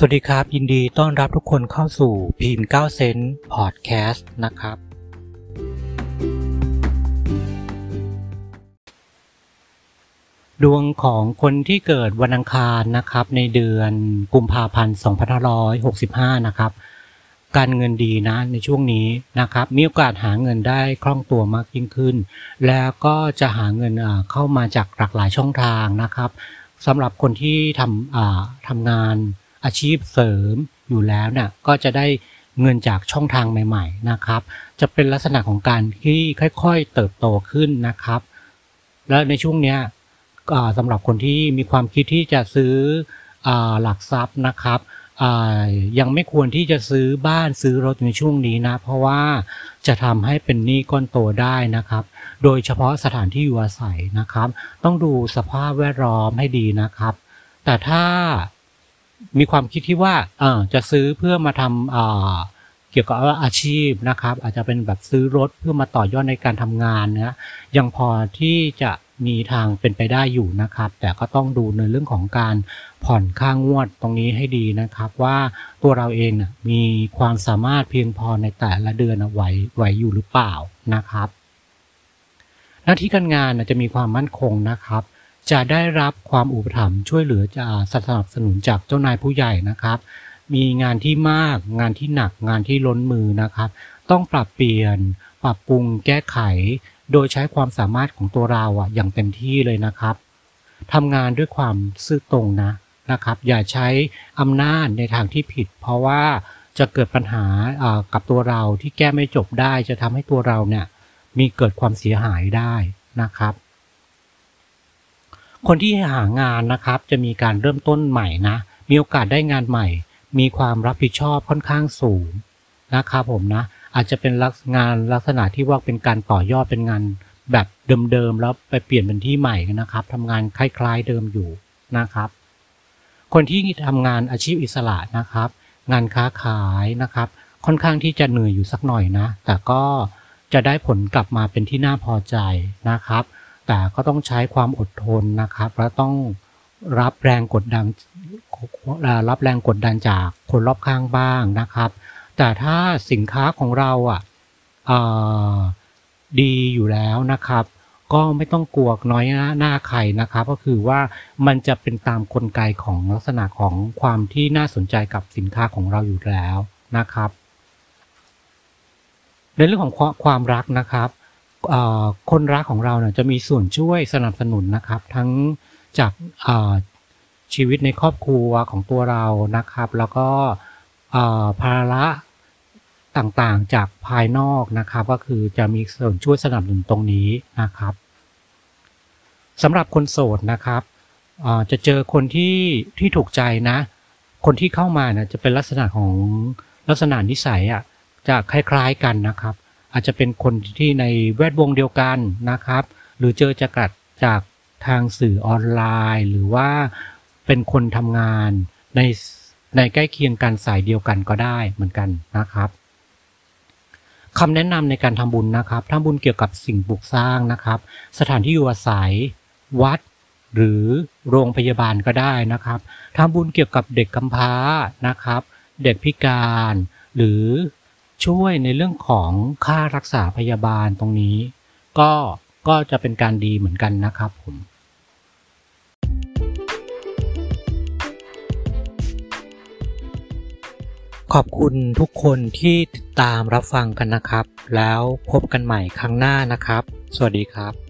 สวัสดีครับ ยินดีต้อนรับทุกคนเข้าสู่พีม9เซนพอดแคสต์นะครับ ดวงของคนที่เกิดวันอังคารนะครับ ในเดือนกุมภาพันธ์2565 นะครับ การเงินดีนะในช่วงนี้นะครับ มีโอกาสหาเงินได้คล่องตัวมากยิ่งขึ้น แล้วก็จะหาเงินเข้ามาจากหลากหลายช่องทางนะครับสำหรับคนที่ทำทำงาน อาชีพเสริมอยู่แล้วเนี่ยก็จะได้เงินจากช่องทางใหม่ ๆนะครับ จะเป็นลักษณะของการที่ค่อยๆเติบโตขึ้นนะครับ และในช่วงนี้สำหรับคนที่มีความคิดที่จะซื้อหลักทรัพย์นะครับยังไม่ควรที่จะซื้อบ้านซื้อรถในช่วงนี้นะ เพราะว่าจะทำให้เป็นหนี้ก้อนโตได้นะครับ โดยเฉพาะสถานที่อยู่อาศัยนะครับ ต้องดูสภาพแวดล้อมให้ดีนะครับ แต่ถ้า มีความคิดที่ว่าจะซื้อเพื่อมาทำเกี่ยวกับอาชีพนะครับ อาจจะเป็นแบบซื้อรถเพื่อมาต่อยอดในการทำงานนะยังพอที่จะมีทางเป็นไปได้อยู่นะครับ แต่ก็ต้องดูในเรื่องของการผ่อนค่างวดตรงนี้ให้ดีนะครับ ว่าตัวเราเองนะมีความสามารถเพียงพอในแต่ละเดือนไหวไหวอยู่หรือเปล่านะครับ หน้าที่การงานจะมีความมั่นคงนะครับ จะได้รับความอุปถัมภ์ช่วยเหลือจากสนับสนุนจากเจ้านายผู้ใหญ่นะครับ มีงานที่มาก งานที่หนัก งานที่ล้นมือนะครับ ต้องปรับเปลี่ยน ปรับปรุงแก้ไข โดยใช้ความสามารถของตัวเราอะอย่างเต็มที่เลยนะครับทำงานด้วยความซื่อตรงนะนะครับ อย่าใช้อำนาจในทางที่ผิด เพราะว่าจะเกิดปัญหากับตัวเราที่แก้ไม่จบได้ จะทำให้ตัวเราเนี่ยมีเกิดความเสียหายได้นะครับ คนที่หางานนะครับจะมีการเริ่มต้นใหม่นะ มีโอกาสได้งานใหม่ มีความรับผิดชอบค่อนข้างสูงนะครับผมนะ อาจจะเป็นงานลักษณะที่ว่าเป็นการต่อยอดเป็นงานแบบเดิมๆแล้วไปเปลี่ยนเป็นที่ใหม่นะครับทำงานคล้ายๆเดิมอยู่นะครับ คนที่ทำงานอาชีพอิสระนะครับ งานค้าขายนะครับ ค่อนข้างที่จะเหนื่อยอยู่สักหน่อยนะ แต่ก็จะได้ผลกลับมาเป็นที่น่าพอใจนะครับ แต่ก็ต้องใช้ความอดทนนะครับและต้องรับแรงกดดันรับแรงกดดันจากคนรอบข้างบ้างนะครับ แต่ถ้าสินค้าของเราอะดีอยู่แล้วนะครับ ก็ไม่ต้องกลัวน้อยหน้าใครนะครับ ก็คือว่ามันจะเป็นตามกลไกของลักษณะของความที่น่าสนใจกับสินค้าของเราอยู่แล้วนะครับ ในเรื่องของความรักนะครับ คนรักของเราเนี่ยจะมีส่วนช่วยสนับสนุนนะครับ ทั้งจากชีวิตในครอบครัวของตัวเรานะครับ แล้วก็ภาระต่างๆจากภายนอกนะครับ ก็คือจะมีส่วนช่วยสนับสนุนตรงนี้นะครับสำหรับคนโสดนะครับจะเจอคนที่ที่ถูกใจนะ คนที่เข้ามาเนี่ยจะเป็นลักษณะของลักษณะนิสัยอะจะคล้ายๆกันนะครับ อาจจะเป็นคนที่ในแวดวงเดียวกันนะครับ หรือเจอจะกัดจากทางสื่อออนไลน์ หรือว่าเป็นคนทำงานในในใกล้เคียงกันสายเดียวกันก็ได้เหมือนกันนะครับคำแนะนำในการทำบุญนะครับทำบุญเกี่ยวกับสิ่งปลูกสร้างนะครับ สถานที่อยู่อาศัยวัดหรือโรงพยาบาลก็ได้นะครับทำบุญเกี่ยวกับเด็กกำพร้านะครับ เด็กพิการ หรือ ช่วยในเรื่องของค่ารักษาพยาบาลตรงนี้ ก็ก็จะเป็นการดีเหมือนกันนะครับผมขอบคุณทุกคนที่ติดตามรับฟังกันนะครับ แล้วพบกันใหม่ครั้งหน้านะครับ สวัสดีครับ